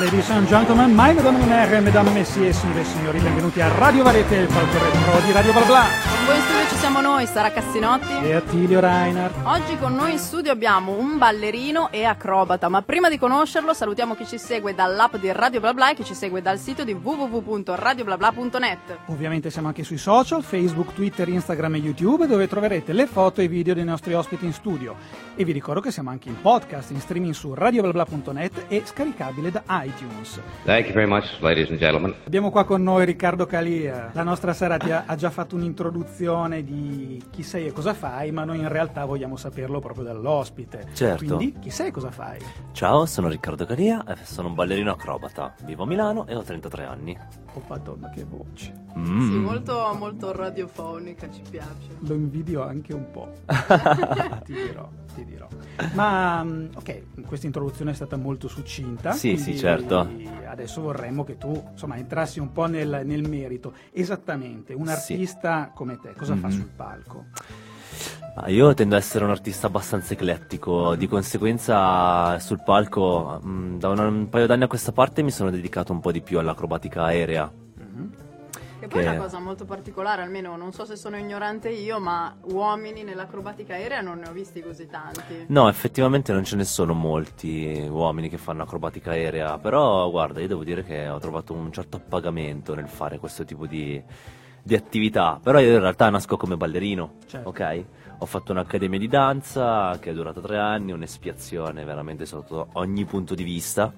Ladies and gentlemen, my madame mère, mesdames, messieurs, signore e signori, benvenuti a Radio Varete, il palco retro di Radio Bla Bla. Con voi in studio ci siamo noi, Sara Cassinotti. E Attilio Reinhardt. Oggi con noi in studio abbiamo un ballerino e acrobata, ma prima di conoscerlo salutiamo chi ci segue dall'app di Radio Bla Bla e chi ci segue dal sito di www.radioblabla.net. Ovviamente siamo anche sui social, Facebook, Twitter, Instagram e YouTube, dove troverete le foto e i video dei nostri ospiti in studio. E vi ricordo che siamo anche in podcast, in streaming su radioblabla.net e scaricabile da iTunes. Thank you very much, ladies and gentlemen. Abbiamo qua con noi Riccardo Calia. La nostra Sara ti ha, ha già fatto un'introduzione di chi sei e cosa fai, ma noi in realtà vogliamo saperlo proprio dall'ospite. Certo. Quindi chi sei e cosa fai? Ciao, sono Riccardo Caria, e sono un ballerino acrobata. Vivo a Milano e ho 33 anni. Oh madonna che voce. Mm. Sì, molto, molto radiofonica, ci piace. Lo invidio anche un po'. ti dirò, ti dirò. Ma mm, ok, questa introduzione è stata molto succinta. Sì, sì, certo. Adesso vorremmo che tu insomma entrassi un po' nel, nel merito. Esattamente, un Sì. artista come te, cosa fa Mhm. sul palco? Ah, io tendo ad essere un artista abbastanza eclettico, di conseguenza sul palco mm, da un, un paio d'anni a questa parte mi sono dedicato un po' di più all'acrobatica aerea. Che poi è una cosa molto particolare, almeno non so se sono ignorante io, ma uomini nell'acrobatica aerea non ne ho visti così tanti. No, effettivamente non ce ne sono molti uomini che fanno acrobatica aerea, però guarda, io devo dire che ho trovato un certo appagamento nel fare questo tipo di, di attività, però io in realtà nasco come ballerino, Certo. ok? Ho fatto un'accademia di danza che è durata tre anni, un'espiazione veramente sotto ogni punto di vista.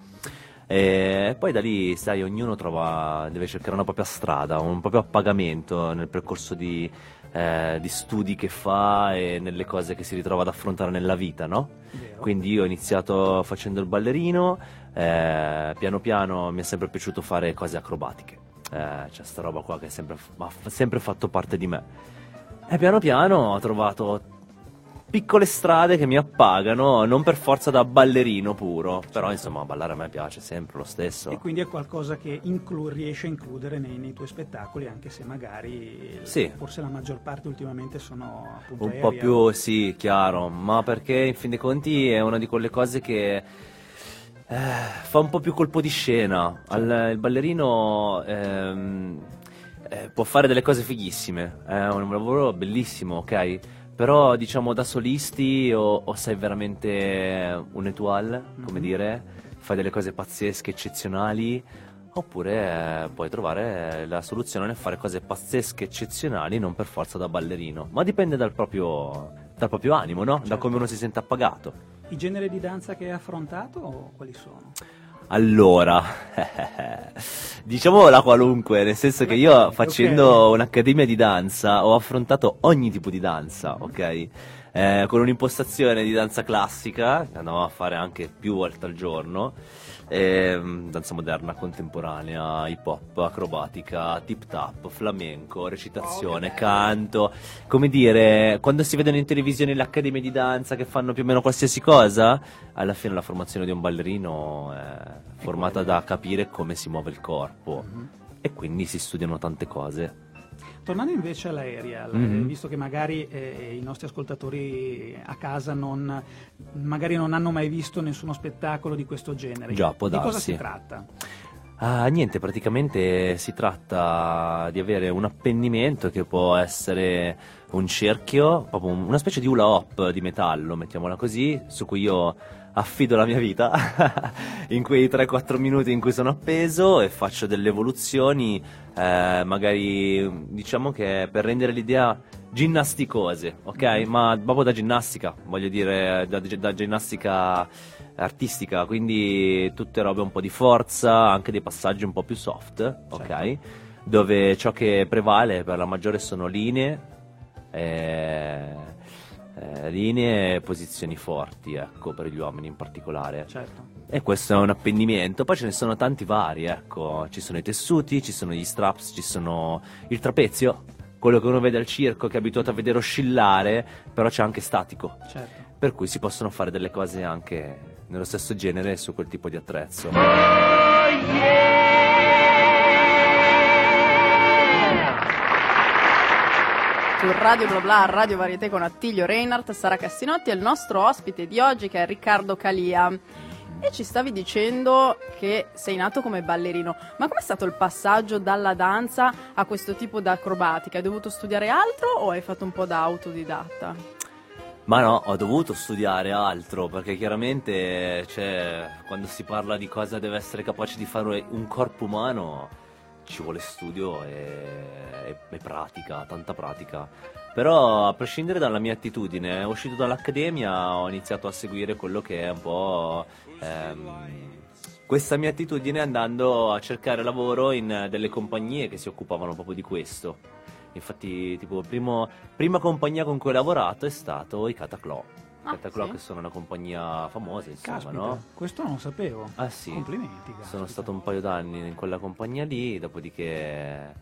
E poi da lì, sai, ognuno trova, deve cercare una propria strada, un proprio appagamento nel percorso di, eh, di studi che fa e nelle cose che si ritrova ad affrontare nella vita, no? Vero? Quindi io ho iniziato facendo il ballerino, eh, piano piano mi è sempre piaciuto fare cose acrobatiche. Eh, c'è sta roba qua che sempre, ha f- sempre fatto parte di me. E piano piano ho trovato piccole strade che mi appagano, non per forza da ballerino puro, però insomma ballare a me piace sempre lo stesso. E quindi è qualcosa che inclu- riesci a includere nei, nei tuoi spettacoli, anche se magari Sì. forse la maggior parte ultimamente sono appunto Un po' aerea. più, sì, chiaro, ma perché in fin dei conti è una di quelle cose che eh, fa un po' più colpo di scena. Al- il ballerino ehm, eh, può fare delle cose fighissime, è un lavoro bellissimo, ok? Però diciamo da solisti o, o sei veramente un étoile, come Mhm. dire, fai delle cose pazzesche, eccezionali, oppure eh, puoi trovare la soluzione nel fare cose pazzesche, eccezionali, non per forza da ballerino, ma dipende dal proprio, dal proprio animo, no? Da Certo. come uno si sente appagato. I generi di danza che hai affrontato quali sono? Allora, diciamo la qualunque, nel senso che io facendo un'accademia di danza ho affrontato ogni tipo di danza, ok? Eh, con un'impostazione di danza classica, che andavamo a fare anche più volte al giorno, ehm, danza moderna, contemporanea, hip hop, acrobatica, tip tap, flamenco, recitazione, Oh, canto, come dire, quando si vedono in televisione le accademie di danza che fanno più o meno qualsiasi cosa, alla fine la formazione di un ballerino è formata da capire come si muove il corpo Mhm. e quindi si studiano tante cose. Tornando invece all'aerial, Mhm. eh, visto che magari eh, i nostri ascoltatori a casa non, magari non hanno mai visto nessuno spettacolo di questo genere, Già, può di cosa darsi. si tratta? Ah, niente, praticamente si tratta di avere un appendimento che può essere un cerchio, proprio un- una specie di hula hoop di metallo, mettiamola così, su cui io affido la mia vita in quei 3-4 minuti in cui sono appeso e faccio delle evoluzioni, eh, magari diciamo che per rendere l'idea ginnasticose, ok? Ma proprio da ginnastica, voglio dire, da, da ginnastica artistica, quindi tutte robe un po' di forza, anche dei passaggi un po' più soft, ok? Certo. Dove ciò che prevale per la maggiore sono linee, eh, eh, linee e posizioni forti, ecco, per gli uomini in particolare. Certo. E questo è un appendimento, poi ce ne sono tanti vari, ecco, ci sono i tessuti, ci sono gli straps, ci sono il trapezio, quello che uno vede al circo che è abituato a vedere oscillare, però c'è anche statico, Certo. per cui si possono fare delle cose anche nello stesso genere su quel tipo di attrezzo. Su Radio Bla Bla, Radio Varieté con Attilio Reinhardt, Sara Cassinotti e il nostro ospite di oggi che è Riccardo Calia. E ci stavi dicendo che sei nato come ballerino, ma com'è stato il passaggio dalla danza a questo tipo di acrobatica? Hai dovuto studiare altro o hai fatto un po' da autodidatta? Ma no, ho dovuto studiare altro perché chiaramente cioè, quando si parla di cosa deve essere capace di fare un corpo umano ci vuole studio e, e, pratica, tanta pratica. Però a prescindere dalla mia attitudine, uscito dall'accademia ho iniziato a seguire quello che è un po' ehm, questa mia attitudine andando a cercare lavoro in delle compagnie che si occupavano proprio di questo. Infatti, tipo, primo, prima compagnia con cui ho lavorato è stato i Cataclaw. Ah, sì? che sono una compagnia famosa, insomma, Caspita, no? questo non lo sapevo. Ah sì. Complimenti. caspita. Sono stato un paio d'anni in quella compagnia lì, dopodiché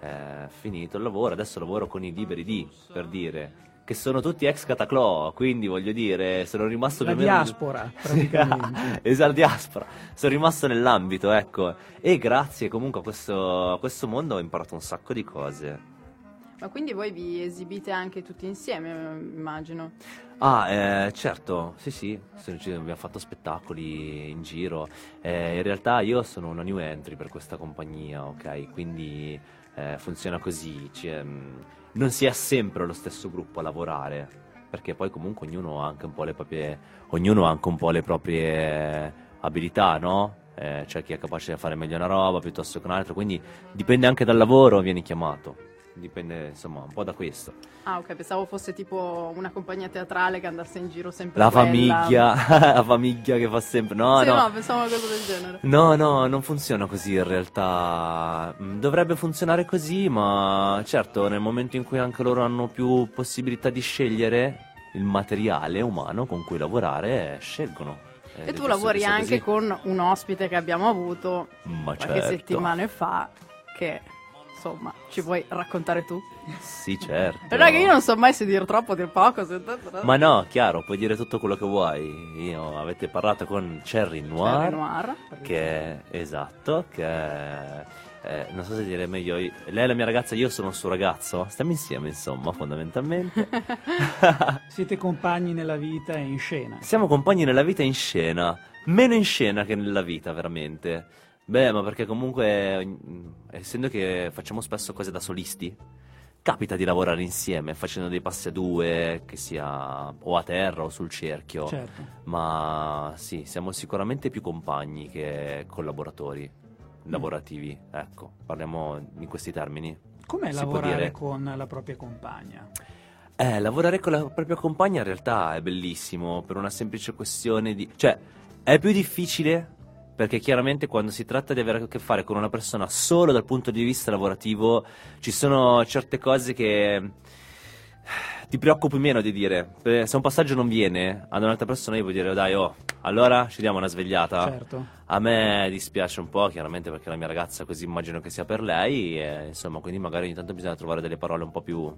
è finito il lavoro, adesso lavoro con i Liberi D, per dire, che sono tutti ex Cataclaw, quindi voglio dire, sono rimasto La più o meno- diaspora, praticamente. esatto, diaspora. Sono rimasto nell'ambito, ecco. E grazie comunque a questo, a questo mondo ho imparato un sacco di cose. Ma quindi voi vi esibite anche tutti insieme, immagino. Ah, eh, certo, sì, sì, abbiamo fatto spettacoli in giro. Eh, in realtà io sono una new entry per questa compagnia, ok? Quindi eh, funziona così, cioè, non si è sempre lo stesso gruppo a lavorare, perché poi comunque ognuno ha anche un po' le proprie, ha un po' le proprie abilità, no? Eh, c'è chi è capace di fare meglio una roba piuttosto che un'altra, quindi dipende anche dal lavoro, vieni chiamato. Dipende insomma un po' da questo. Ah, ok, pensavo fosse tipo una compagnia teatrale che andasse in giro sempre La quella. famiglia, la famiglia che fa sempre. No, sì, no. no, pensavo a una cosa del genere. No, no, non funziona così in realtà. Mm, Dovrebbe funzionare così, ma certo, nel momento in cui anche loro hanno più possibilità di scegliere il materiale umano con cui lavorare, scelgono. Eh, E tu lavori anche così. con un ospite che abbiamo avuto Ma qualche certo. settimane fa, che insomma ci vuoi raccontare tu? Sì, certo. È che io non so mai se dire troppo o dire poco. se- Ma no, chiaro, puoi dire tutto quello che vuoi. Io avete parlato con Cherry Noir. Cherry Noir. che è esatto, che è, eh, non so se dire meglio, lei è la mia ragazza, io sono il suo ragazzo, stiamo insieme insomma fondamentalmente. Siete compagni nella vita e in scena. Siamo compagni nella vita e in scena, meno in scena che nella vita veramente. Beh, ma perché comunque, mm, essendo che facciamo spesso cose da solisti, capita di lavorare insieme facendo dei passi a due, che sia o a terra o sul cerchio. Certo. Ma sì, siamo sicuramente più compagni che collaboratori lavorativi. Ecco, parliamo in questi termini. Com'è Si lavorare con la propria compagna? Eh, lavorare con la propria compagna in realtà è bellissimo per una semplice questione di... Cioè, è più difficile perché chiaramente quando si tratta di avere a che fare con una persona solo dal punto di vista lavorativo ci sono certe cose che ti preoccupi meno di dire. Se un passaggio non viene ad un'altra persona io puoi dire dai oh, allora ci diamo una svegliata. Certo. A me dispiace un po', chiaramente perché la mia ragazza così immagino che sia per lei, e, insomma, quindi magari ogni tanto bisogna trovare delle parole un po' più,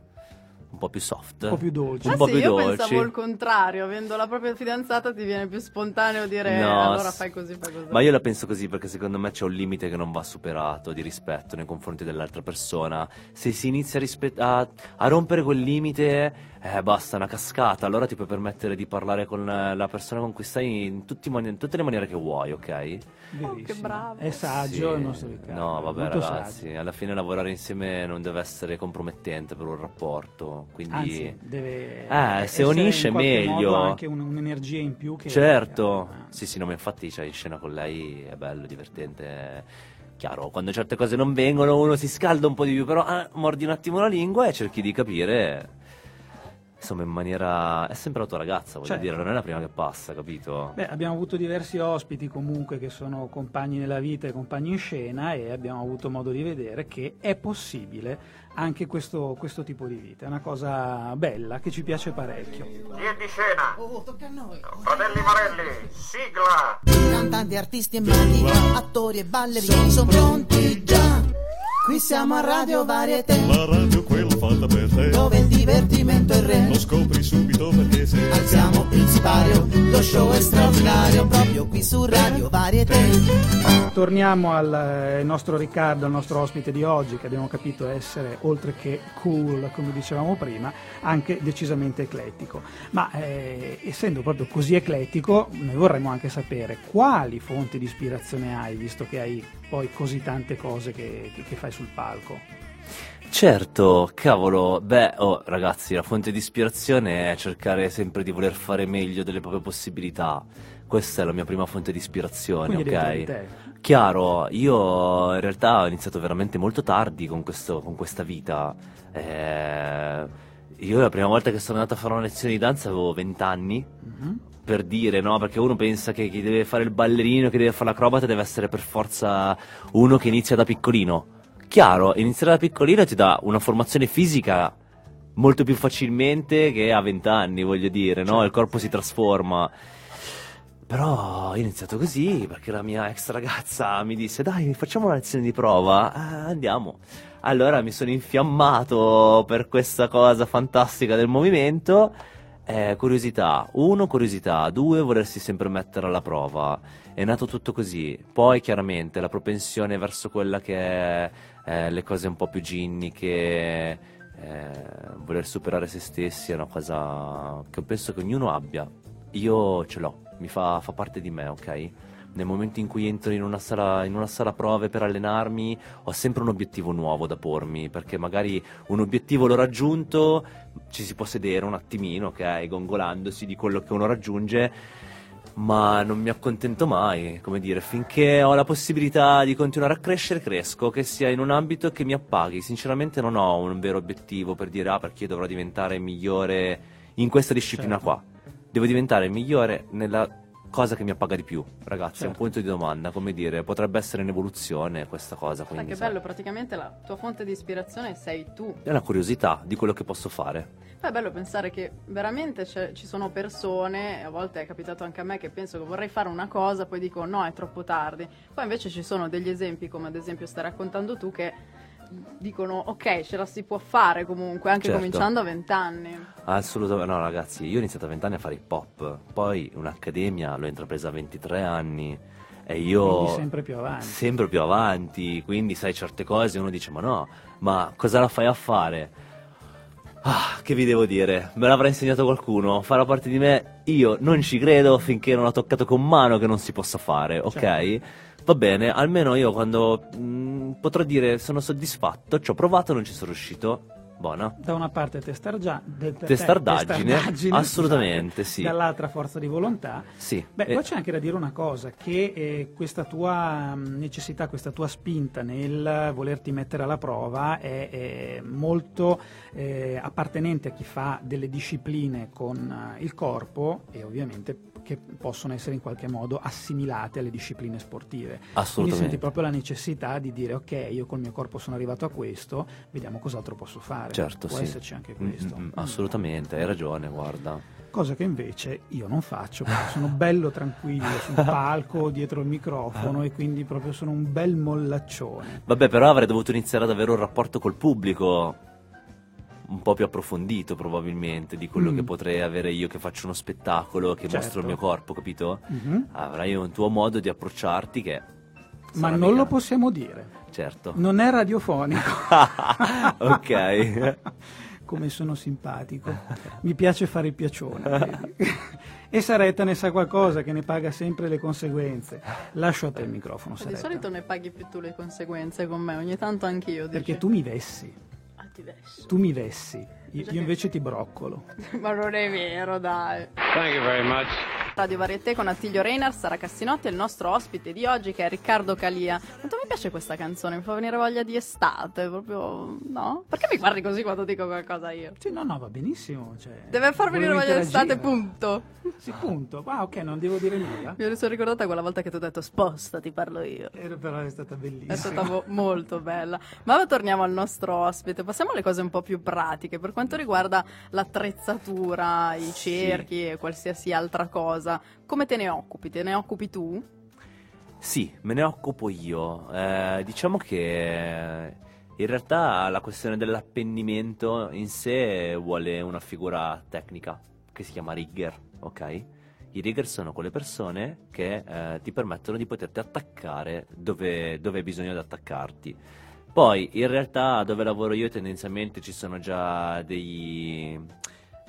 un po' più soft. Un po' più dolci. Un Ah po' sì, più io dolci. pensavo il contrario, avendo la propria fidanzata ti viene più spontaneo dire No, allora fai così, fai così. Ma io la penso così perché secondo me c'è un limite che non va superato di rispetto nei confronti dell'altra persona. Se si inizia a, rispe- a- a rompere quel limite, eh, basta, una cascata. Allora ti puoi permettere di parlare con eh, la persona con cui stai in, mani- in tutte le maniere che vuoi, ok? Verissimo. che bravo. È saggio Sì. il nostro Riccardo. No, vabbè, molto ragazzi, saggio. alla fine lavorare insieme non deve essere compromettente per un rapporto. Quindi, Anzi, deve Eh, se unisce meglio. modo anche un- un'energia in più che certo. Ah, Sì, sì, no, ma infatti, cioè, in scena con lei è bello, divertente. Chiaro, quando certe cose non vengono uno si scalda un po' di più, però ah, mordi un attimo la lingua e cerchi di capire. Insomma, in maniera. È sempre la tua ragazza, voglio Certo. dire, non è la prima che passa, capito? Beh, abbiamo avuto diversi ospiti comunque che sono compagni nella vita e compagni in scena e abbiamo avuto modo di vedere che è possibile anche questo, questo tipo di vita. È una cosa bella che ci piace parecchio. Via di scena! Fratelli Marelli, sigla! Cantanti, artisti e maghi, attori e ballerini sono pronti già. Qui siamo a Radio Varietà, La radio quella fatta per te dove il divertimento è il re. Lo scopri subito perché se Alziamo il sipario, lo show è straordinario proprio qui su Radio Varietà. Torniamo al eh, nostro Riccardo, al nostro ospite di oggi, che abbiamo capito essere, oltre che cool, come dicevamo prima, anche decisamente eclettico. Ma eh, essendo proprio così eclettico, noi vorremmo anche sapere quali fonti di ispirazione hai, visto che hai poi così tante cose che, che- che fai sul palco. Certo, cavolo, beh, oh, ragazzi, la fonte di ispirazione è cercare sempre di voler fare meglio delle proprie possibilità. Questa è la mia prima fonte di ispirazione, Quindi ok? Chiaro, io in realtà ho iniziato veramente molto tardi con, questo- con questa vita. Eh, io la prima volta che sono andato a fare una lezione di danza avevo 20 anni, Mhm. Per dire, no? Perché uno pensa che chi deve fare il ballerino, che deve fare l'acrobata, deve essere per forza uno che inizia da piccolino. Chiaro, iniziare da piccolino ti dà una formazione fisica molto più facilmente che a 20 anni, voglio dire, no? Il corpo si trasforma. Però ho iniziato così perché la mia ex ragazza mi disse dai facciamo una lezione di prova, "Ah, andiamo. Allora mi sono infiammato per questa cosa fantastica del movimento. Eh, curiosità, uno, curiosità, due, volersi sempre mettere alla prova. È nato tutto così. Poi chiaramente la propensione verso quella che è eh, le cose un po' più ginniche, eh, voler superare se stessi è una cosa che penso che ognuno abbia. Io ce l'ho, mi fa, fa parte di me, ok? Nel momento in cui entro in una, sala, in una sala prove per allenarmi, ho sempre un obiettivo nuovo da pormi, perché magari un obiettivo l'ho raggiunto, ci si può sedere un attimino, ok? Gongolandosi di quello che uno raggiunge, ma non mi accontento mai, come dire, finché ho la possibilità di continuare a crescere, cresco, che sia in un ambito che mi appaghi. Sinceramente non ho un vero obiettivo per dire, ah, perché io dovrò diventare migliore in questa disciplina Certo. qua. Devo diventare migliore nella cosa che mi appaga di più. Ragazzi, è un Certo. punto di domanda, come dire, potrebbe essere in evoluzione questa cosa. Ma che sai, bello, praticamente la tua fonte di ispirazione sei tu. È una curiosità di quello che posso fare. Poi è bello pensare che veramente ci sono persone, a volte è capitato anche a me che penso che vorrei fare una cosa, poi dico no, è troppo tardi. Poi invece ci sono degli esempi, come ad esempio stai raccontando tu, che dicono ok, ce la si può fare comunque, anche Certo. cominciando a 20 anni. Assolutamente, no ragazzi, io ho iniziato a 20 anni a fare hip hop, poi un'accademia l'ho intrapresa a 23 anni e io... Quindi sempre più avanti. Sempre più avanti, quindi sai certe cose uno dice ma no, ma cosa la fai a fare? Ah, che vi devo dire? Me l'avrà insegnato qualcuno? Farà parte di me? Io non ci credo finché non ho toccato con mano che non si possa fare, ok? Certo. Va bene, almeno io quando mm, potrò dire sono soddisfatto, ci ho provato, non ci sono riuscito. Buona. Da una parte testargia- de- te- Testardaggine, testardaggine, assolutamente, sì. Dall'altra forza di volontà. Sì. Beh, eh, poi c'è anche da dire una cosa, che eh, questa tua mh, necessità, questa tua spinta nel volerti mettere alla prova è, è molto eh, appartenente a chi fa delle discipline con eh, il corpo e ovviamente che possono essere in qualche modo assimilate alle discipline sportive. Quindi assolutamente. senti proprio la necessità di dire ok, io col mio corpo sono arrivato a questo, vediamo cos'altro posso fare. Certo, Può sì. esserci anche Mm, questo. mm, mm, Mm. assolutamente, hai ragione, guarda. Cosa che invece io non faccio, perché sono bello tranquillo sul palco, dietro il microfono e quindi proprio sono un bel mollaccione. Vabbè, però avrei dovuto iniziare ad avere un rapporto col pubblico un po' più approfondito probabilmente di quello Mm. che potrei avere io che faccio uno spettacolo, che Certo. mostro il mio corpo, capito? Mhm. Avrai un tuo modo di approcciarti che... Ma non mica- lo possiamo dire, Certo. non è radiofonico. ok. Come sono simpatico, mi piace fare il piacione. e Saretta ne sa qualcosa che ne paga sempre le conseguenze. Lascio a te il microfono, Di Saretta. solito ne paghi più tu le conseguenze con me, ogni tanto anch'io. Perché dici. tu mi vessi, ti vesto. tu mi vessi, io, invece ti broccolo. Ma non è vero, dai. Thank you very much. Radio Varieté con Attilio Reinhardt, Sara Cassinotti e il nostro ospite di oggi che è Riccardo Calia. Quanto mi piace questa canzone, mi fa venire voglia di estate, proprio... no? Perché mi guardi così quando dico qualcosa io? Sì, no, no, va benissimo. Cioè, Deve far venire voglia di estate, punto. Sì, punto. Ah, ok, non devo dire nulla. Mi sono ricordata quella volta che ti ho detto sposta, ti parlo io. Era però è stata bellissima. È stata mo- molto bella. Ma torniamo al nostro ospite. Passiamo alle cose un po' più pratiche. Per quanto riguarda l'attrezzatura, i cerchi e qualsiasi altra cosa, come te ne occupi? Te ne occupi tu? Sì, me ne occupo io. Eh, diciamo che in realtà la questione dell'appennimento in sé vuole una figura tecnica che si chiama rigger, ok? I rigger sono quelle persone che eh, ti permettono di poterti attaccare dove, dove hai bisogno di attaccarti. Poi, in realtà, dove lavoro io tendenzialmente ci sono già degli,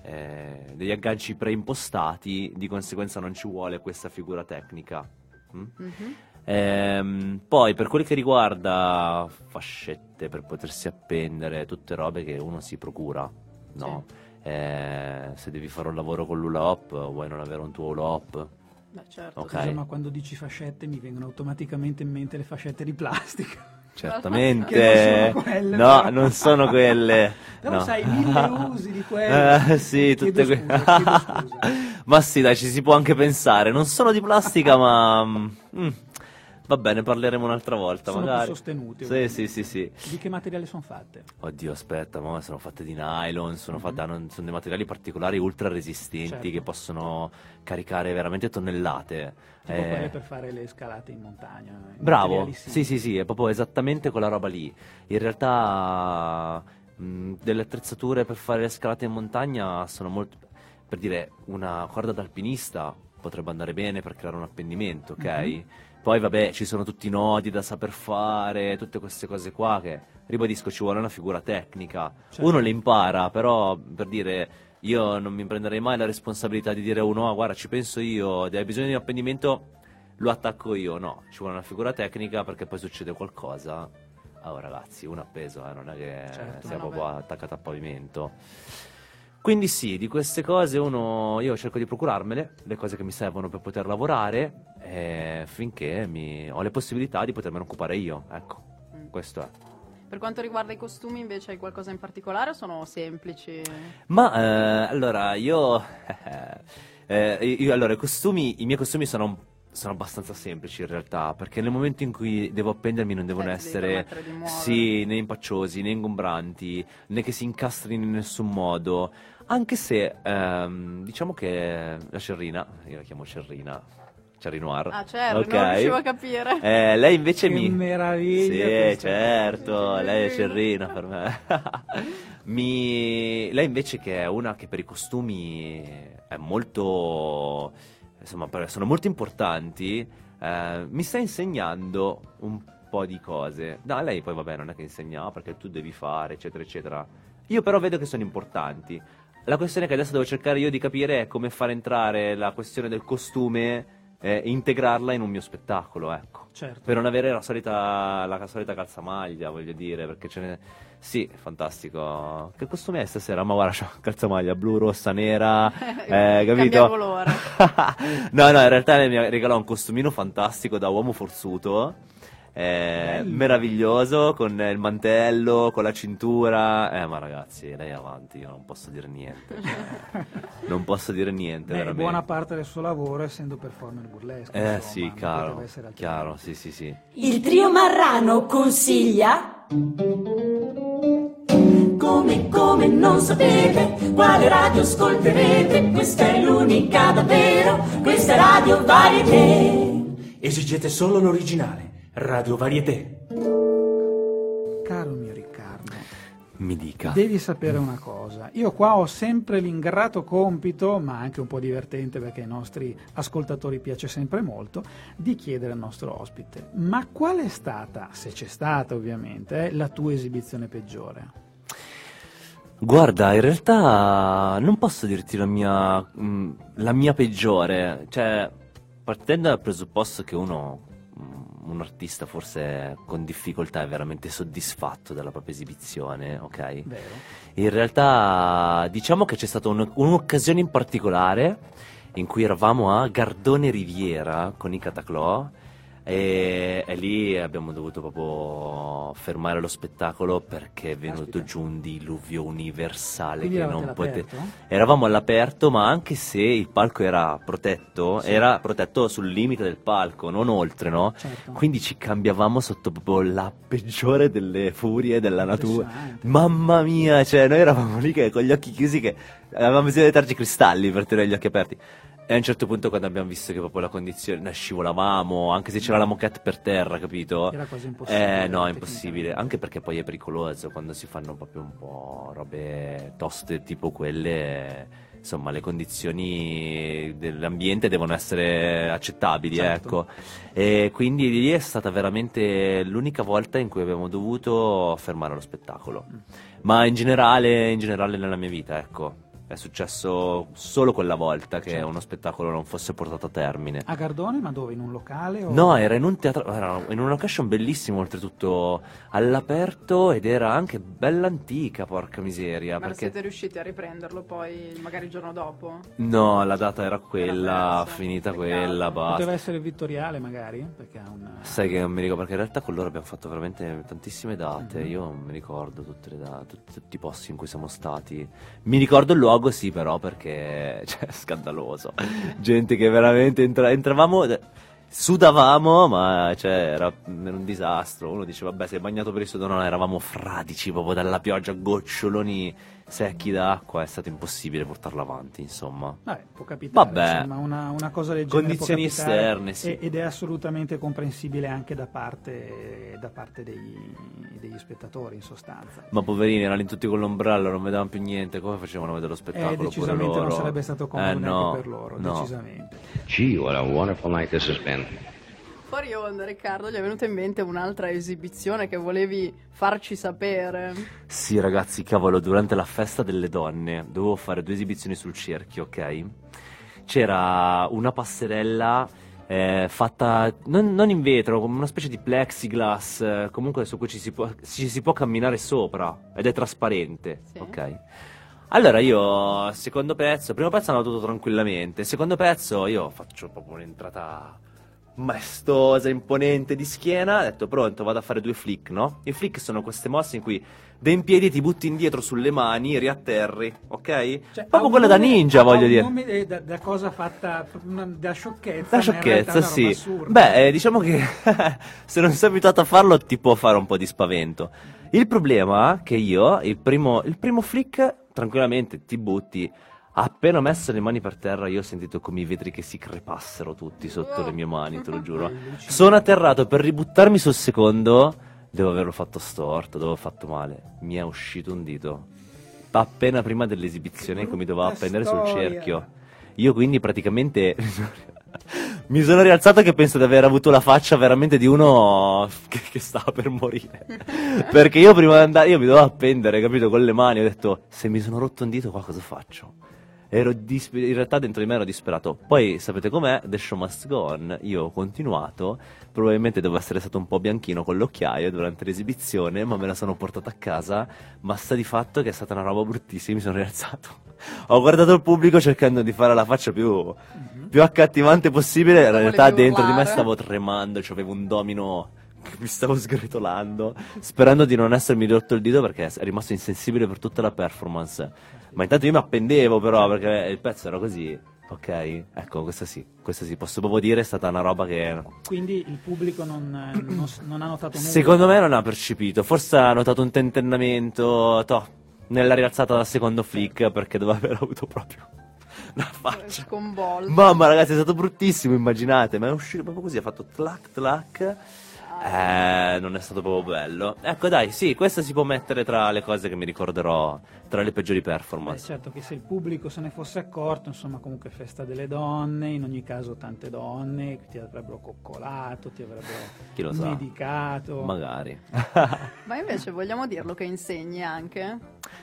eh, degli agganci preimpostati, di conseguenza non ci vuole questa figura tecnica. mm? Mhm. Ehm, poi per quel che riguarda fascette per potersi appendere, tutte robe che uno si procura, no? Eh, se devi fare un lavoro con l'hula hop, vuoi non avere un tuo hula hop? Beh, certo. Ok. Scusa, ma quando dici fascette mi vengono automaticamente in mente le fascette di plastica. Certamente, non sono quelle, no, però. non sono quelle. Però no. sai, mille usi di quelle. Eh, sì, tutte que- scusa, chiedo scusa. Ma sì, dai, ci si può anche pensare. Non sono di plastica, ma. mm, va bene, parleremo un'altra volta, Sono più magari. sostenute, Sì, sì, sì, sì. Di che materiale sono fatte? Oddio, aspetta, ma sono fatte di nylon, sono, fatte, hanno- sono dei materiali particolari ultra resistenti Certo. che possono caricare veramente tonnellate. Tipo Eh, quelle per fare le scalate in montagna. Bravo, sì, sì, sì, è proprio esattamente quella roba lì. In realtà mh, delle attrezzature per fare le scalate in montagna sono molto... Per dire, una corda d'alpinista potrebbe andare bene per creare un appendimento, ok? Mhm. Poi vabbè, ci sono tutti i nodi da saper fare, tutte queste cose qua che, ribadisco, ci vuole una figura tecnica. Certo. Uno le impara, però per dire... Io non mi prenderei mai la responsabilità di dire a uno, ah guarda ci penso io, hai bisogno di un appendimento, lo attacco io, no, ci vuole una figura tecnica perché poi succede qualcosa. Oh ragazzi, un appeso, eh, non è che Certo. sia No, no, proprio attaccato a pavimento. Quindi sì, di queste cose uno, io cerco di procurarmele, le cose che mi servono per poter lavorare, eh, finché mi- ho le possibilità di potermene occupare io, ecco, Mm. questo è. Per quanto riguarda i costumi, invece, hai qualcosa in particolare o sono semplici? Ma eh, allora io, eh, io- allora i costumi, i miei costumi sono, sono abbastanza semplici in realtà, perché nel momento in cui devo appendermi non devono Eh, essere sì, né impaccciosi, né ingombranti, né che si incastrino in nessun modo. Anche se ehm, diciamo che la Cerrina, io la chiamo Cerrina, Cherry Noir. Ah, certo, ok? non riuscivo a capire. Eh, lei invece Che mi. meraviglia Sì, certo, lei è. Cerrina per me. mi... Lei invece che è una che per i costumi è molto... Insomma, sono molto importanti, eh, mi sta insegnando un po' di cose. No, lei poi vabbè non è che insegna "Ah, perché tu devi fare, eccetera, eccetera. Io però vedo che sono importanti. La questione che adesso devo cercare io di capire è come far entrare la questione del costume e integrarla in un mio spettacolo, ecco. Certo. Per non avere la solita, la solita calzamaglia, voglio dire, perché ce ne... Sì, fantastico. Che costume hai stasera? Ma guarda, c'ho calzamaglia blu, rossa, nera, eh, capito? no, no, in realtà mi ha regalato un costumino fantastico da uomo forzuto. Eh, meraviglioso con il mantello, con la cintura. Eh, ma ragazzi, lei è avanti, io non posso dire niente. cioè, non posso dire niente, Beh, veramente. buona parte del suo lavoro essendo performer burlesco. Eh insomma, sì, non chiaro, sì, sì, sì. Il trio Marrano consiglia. Come, come non sapete quale radio ascolterete? Questa è l'unica davvero, questa è Radio Varieté. Esigete solo l'originale. Radio Varieté. Caro mio Riccardo, Mi dica. devi sapere una cosa. Io qua ho sempre l'ingrato compito, ma anche un po' divertente perché ai nostri ascoltatori piace sempre molto, di chiedere al nostro ospite: ma qual è stata, se c'è stata ovviamente, eh, la tua esibizione peggiore? Guarda, in realtà non posso dirti la mia, mh, la mia peggiore, cioè partendo dal presupposto che uno, un artista forse con difficoltà è veramente soddisfatto della propria esibizione, ok? Vero? In realtà diciamo che c'è stata un- un'occasione in particolare in cui eravamo a Gardone Riviera con i Cataclò e, e lì abbiamo dovuto proprio fermare lo spettacolo perché è venuto Caspita. giù un diluvio universale Quindi che non poteva... Eravamo all'aperto, ma anche se il palco era protetto, Sì. era protetto sul limite del palco, non oltre, no? Certo. Quindi ci cambiavamo sotto proprio la peggiore delle furie della natura. Mamma mia, cioè noi eravamo lì che con gli occhi chiusi che avevamo bisogno di darci cristalli per tenere gli occhi aperti. E a un certo punto quando abbiamo visto che proprio la condizione, noi scivolavamo, anche se c'era la moquette per terra, capito? Era quasi impossibile, Eh no, è impossibile, anche perché poi è pericoloso quando si fanno proprio un po' robe toste tipo quelle, insomma le condizioni dell'ambiente devono essere accettabili, Certo. ecco. E quindi lì è stata veramente l'unica volta in cui abbiamo dovuto fermare lo spettacolo. Ma in generale, in generale nella mia vita, ecco. È successo solo quella volta che Certo. uno spettacolo non fosse portato a termine. A Gardone, ma dove? In un locale? O... No, era in un teatro, era in una location bellissima, oltretutto all'aperto ed era anche bella antica, porca miseria. Ma perché siete riusciti a riprenderlo poi, magari il giorno dopo? No, la data era quella, persa, finita peccato. quella, basta. Poteva essere Vittoriale, magari? Perché ha un... Sai che non mi ricordo, perché in realtà con loro abbiamo fatto veramente tantissime date. Mhm. Io non mi ricordo tutte le date, tutti, tutti i posti in cui siamo stati. Mi ricordo il luogo, sì, però, perché cioè, è scandaloso. Gente che veramente entra- entravamo. Sudavamo, ma cioè, era, un disastro. Uno dice, vabbè, sei bagnato per il sudo. No, eravamo fradici proprio dalla pioggia, goccioloni secchi d'acqua. È stato impossibile portarlo avanti, insomma. Vabbè, può capitare, Vabbè. insomma, una, una cosa del genere Condizioni esterne, sì. Ed è assolutamente comprensibile anche da parte, da parte dei- degli spettatori, in sostanza. Ma poverini, erano lì tutti con l'ombrello, non vedevano più niente. Come facevano a vedere lo spettacolo? Eh, decisamente non loro? sarebbe stato comodo Eh, no, per loro, no. decisamente. Gee, what a wonderful night this has been. Fuori onda, Riccardo, gli è venuta in mente un'altra esibizione che volevi farci sapere. Sì, ragazzi, cavolo, durante la festa delle donne dovevo fare due esibizioni sul cerchio, ok? C'era una passerella eh, fatta non, non in vetro, come una specie di plexiglass, eh, comunque su cui ci si, può, ci si può camminare sopra ed è trasparente, Sì. ok? Allora io, secondo pezzo, primo pezzo è andato tutto tranquillamente, secondo pezzo io faccio proprio un'entrata maestosa, imponente di schiena, ho detto pronto, vado a fare due flick, no? I flick sono queste mosse in cui da in piedi ti butti indietro sulle mani, riatterri, ok? Cioè, ha proprio quella da nome- ninja, ha voglio dire. nome eh, da, da cosa fatta, una- da sciocchezza. È sciocchezza, sì. assurda. Beh, eh, diciamo che se non sei abituato a farlo ti può fare un po' di spavento. Il problema è che io, il primo, il primo flick, tranquillamente ti butti. Appena messo le mani per terra, io ho sentito come i vetri che si crepassero tutti sotto le mie mani, te lo giuro. Sono atterrato per ributtarmi sul secondo. Devo averlo fatto storto, devo aver fatto male. Mi è uscito un dito. Appena prima dell'esibizione cui mi doveva appendere sul storia. cerchio. Io quindi praticamente mi sono rialzato che penso di aver avuto la faccia veramente di uno che, che stava per morire. Perché io prima di andare, io mi dovevo appendere, capito, con le mani, ho detto, se mi sono rotto un dito qua cosa faccio? Ero dispe- in realtà dentro di me ero disperato. Poi sapete com'è? The show must go on. Io ho continuato. Probabilmente devo essere stato un po' bianchino con l'occhiaio durante l'esibizione, ma me la sono portata a casa. Ma sta di fatto che è stata una roba bruttissima. Mi sono rialzato. Ho guardato il pubblico cercando di fare la faccia più, più accattivante possibile. In realtà dentro di me urlare. stavo tremando. Cioè avevo un domino che mi stavo sgretolando. Sperando di non essermi rotto il dito perché è rimasto insensibile per tutta la performance. Ma intanto io mi appendevo però perché il pezzo era così. Ok, ecco, questa sì, questa sì, posso proprio dire, è stata una roba che Quindi il pubblico non, non non ha notato nulla. secondo me non ha percepito, forse ha notato un tentennamento, toh, nella rialzata dal secondo flick perché doveva aver avuto proprio una faccia. Sconvolto. Mamma ragazzi è stato bruttissimo, immaginate, ma è uscito proprio così, ha fatto tlac tlac. Eh, non è stato proprio bello. Ecco dai, sì, questa si può mettere tra le cose che mi ricorderò, tra le peggiori Beh, performance. certo che se il pubblico se ne fosse accorto, insomma, comunque festa delle donne, in ogni caso tante donne che ti avrebbero coccolato, ti avrebbero Chi lo sa? medicato. Magari. Ma invece vogliamo dirlo che insegni anche?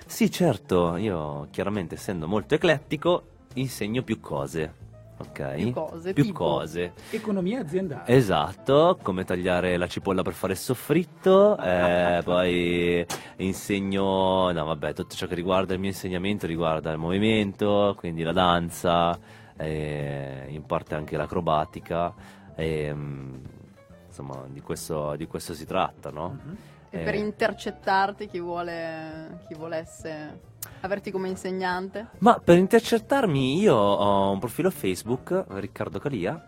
sì, certo, io chiaramente essendo molto eclettico insegno più cose. Ok? Più cose, Più cose. Economia aziendale. Esatto, come tagliare la cipolla per fare il soffritto, eh, poi insegno, no vabbè, tutto ciò che riguarda il mio insegnamento riguarda il movimento, quindi la danza, eh, in parte anche l'acrobatica, e, mm, insomma di questo, di questo si tratta, no? Mhm. E Eh, per intercettarti chi vuole chi volesse averti come insegnante? Ma per intercettarmi io ho un profilo Facebook, Riccardo Calia.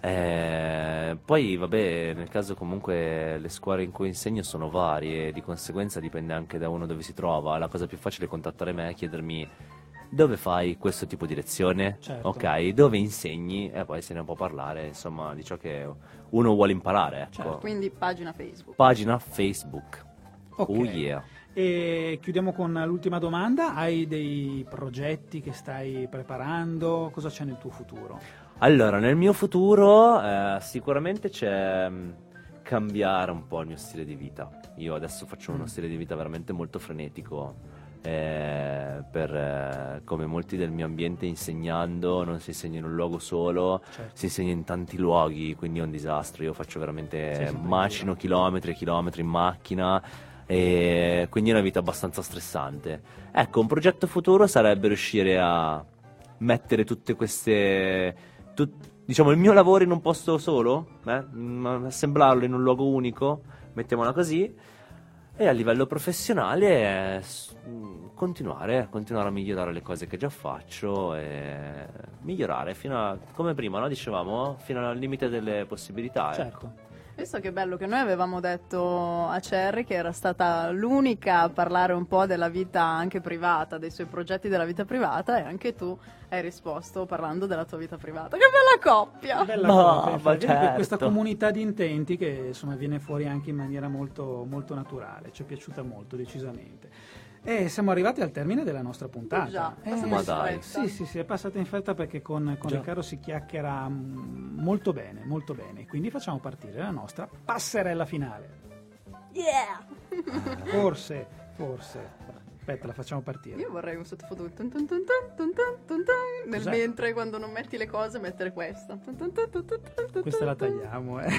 eh, poi vabbè, nel caso comunque le scuole in cui insegno sono varie, di conseguenza dipende anche da uno dove si trova. La cosa più facile è contattare me e chiedermi dove fai questo tipo di lezione, Certo. ok, dove insegni e poi se ne può parlare, insomma, di ciò che uno vuole imparare, ecco. Certo. Quindi pagina Facebook. Pagina Facebook. Ok. Oh yeah. E chiudiamo con l'ultima domanda. Hai dei progetti che stai preparando? Cosa c'è nel tuo futuro? Allora, nel mio futuro eh, sicuramente c'è mh, cambiare un po' il mio stile di vita. Io adesso faccio uno stile di vita veramente molto frenetico. Eh, per, eh, come molti del mio ambiente insegnando non si insegna in un luogo solo Certo. si insegna in tanti luoghi quindi è un disastro io faccio Sì, veramente sempre macino chilometri e chilometri in macchina e quindi è una vita abbastanza stressante ecco un progetto futuro sarebbe riuscire a mettere tutte queste tut- diciamo il mio lavoro in un posto solo eh? Assemblarlo in un luogo unico mettiamola così e a livello professionale eh, mm, continuare, continuare a migliorare le cose che già faccio e migliorare fino a, come prima, no? dicevamo, fino al limite delle possibilità. ecco. Certo. Visto che bello che noi avevamo detto a Cherry che era stata l'unica a parlare un po' della vita anche privata, dei suoi progetti della vita privata e anche tu hai risposto parlando della tua vita privata. Che bella coppia! Bella No, cosa, ma certo. questa comunità di intenti che insomma viene fuori anche in maniera molto, molto naturale, ci è piaciuta molto decisamente. E siamo arrivati al termine della nostra puntata. Eh già, eh, ma dai. Sì, sì, sì, è passata in fretta perché con, con Riccardo si chiacchiera molto bene, molto bene. Quindi facciamo partire la nostra passerella finale. Yeah! Forse, forse. Aspetta, la facciamo partire. Io vorrei un sottofondo tun tun tun nel mentre quando non metti le cose mettere questa. Questa la tagliamo, eh.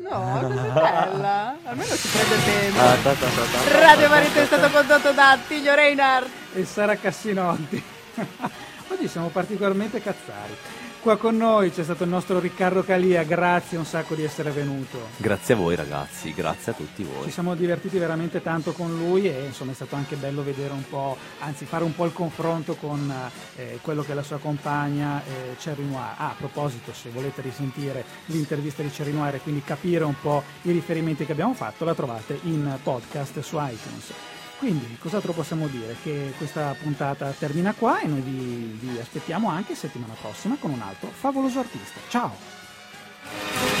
No, così bella. Almeno si prende tempo. Ah, ta, ta, ta, ta. Radio Varieté è stato condotto da Attilio Reinhardt. e Sara Cassinotti. Oggi siamo particolarmente cazzari. Qua con noi c'è stato il nostro Riccardo Calia, grazie un sacco di essere venuto. Grazie a voi ragazzi, grazie a tutti Ci voi. siamo divertiti veramente tanto con lui e insomma è stato anche bello vedere un po', anzi fare un po' il confronto con eh, quello che è la sua compagna eh, Cherry Noir. Ah, a proposito, se volete risentire l'intervista di Cherry Noir e quindi capire un po' i riferimenti che abbiamo fatto, la trovate in podcast su iTunes. Quindi cos'altro possiamo dire? Che questa puntata termina qua e noi vi, vi aspettiamo anche settimana prossima con un altro favoloso artista. Ciao!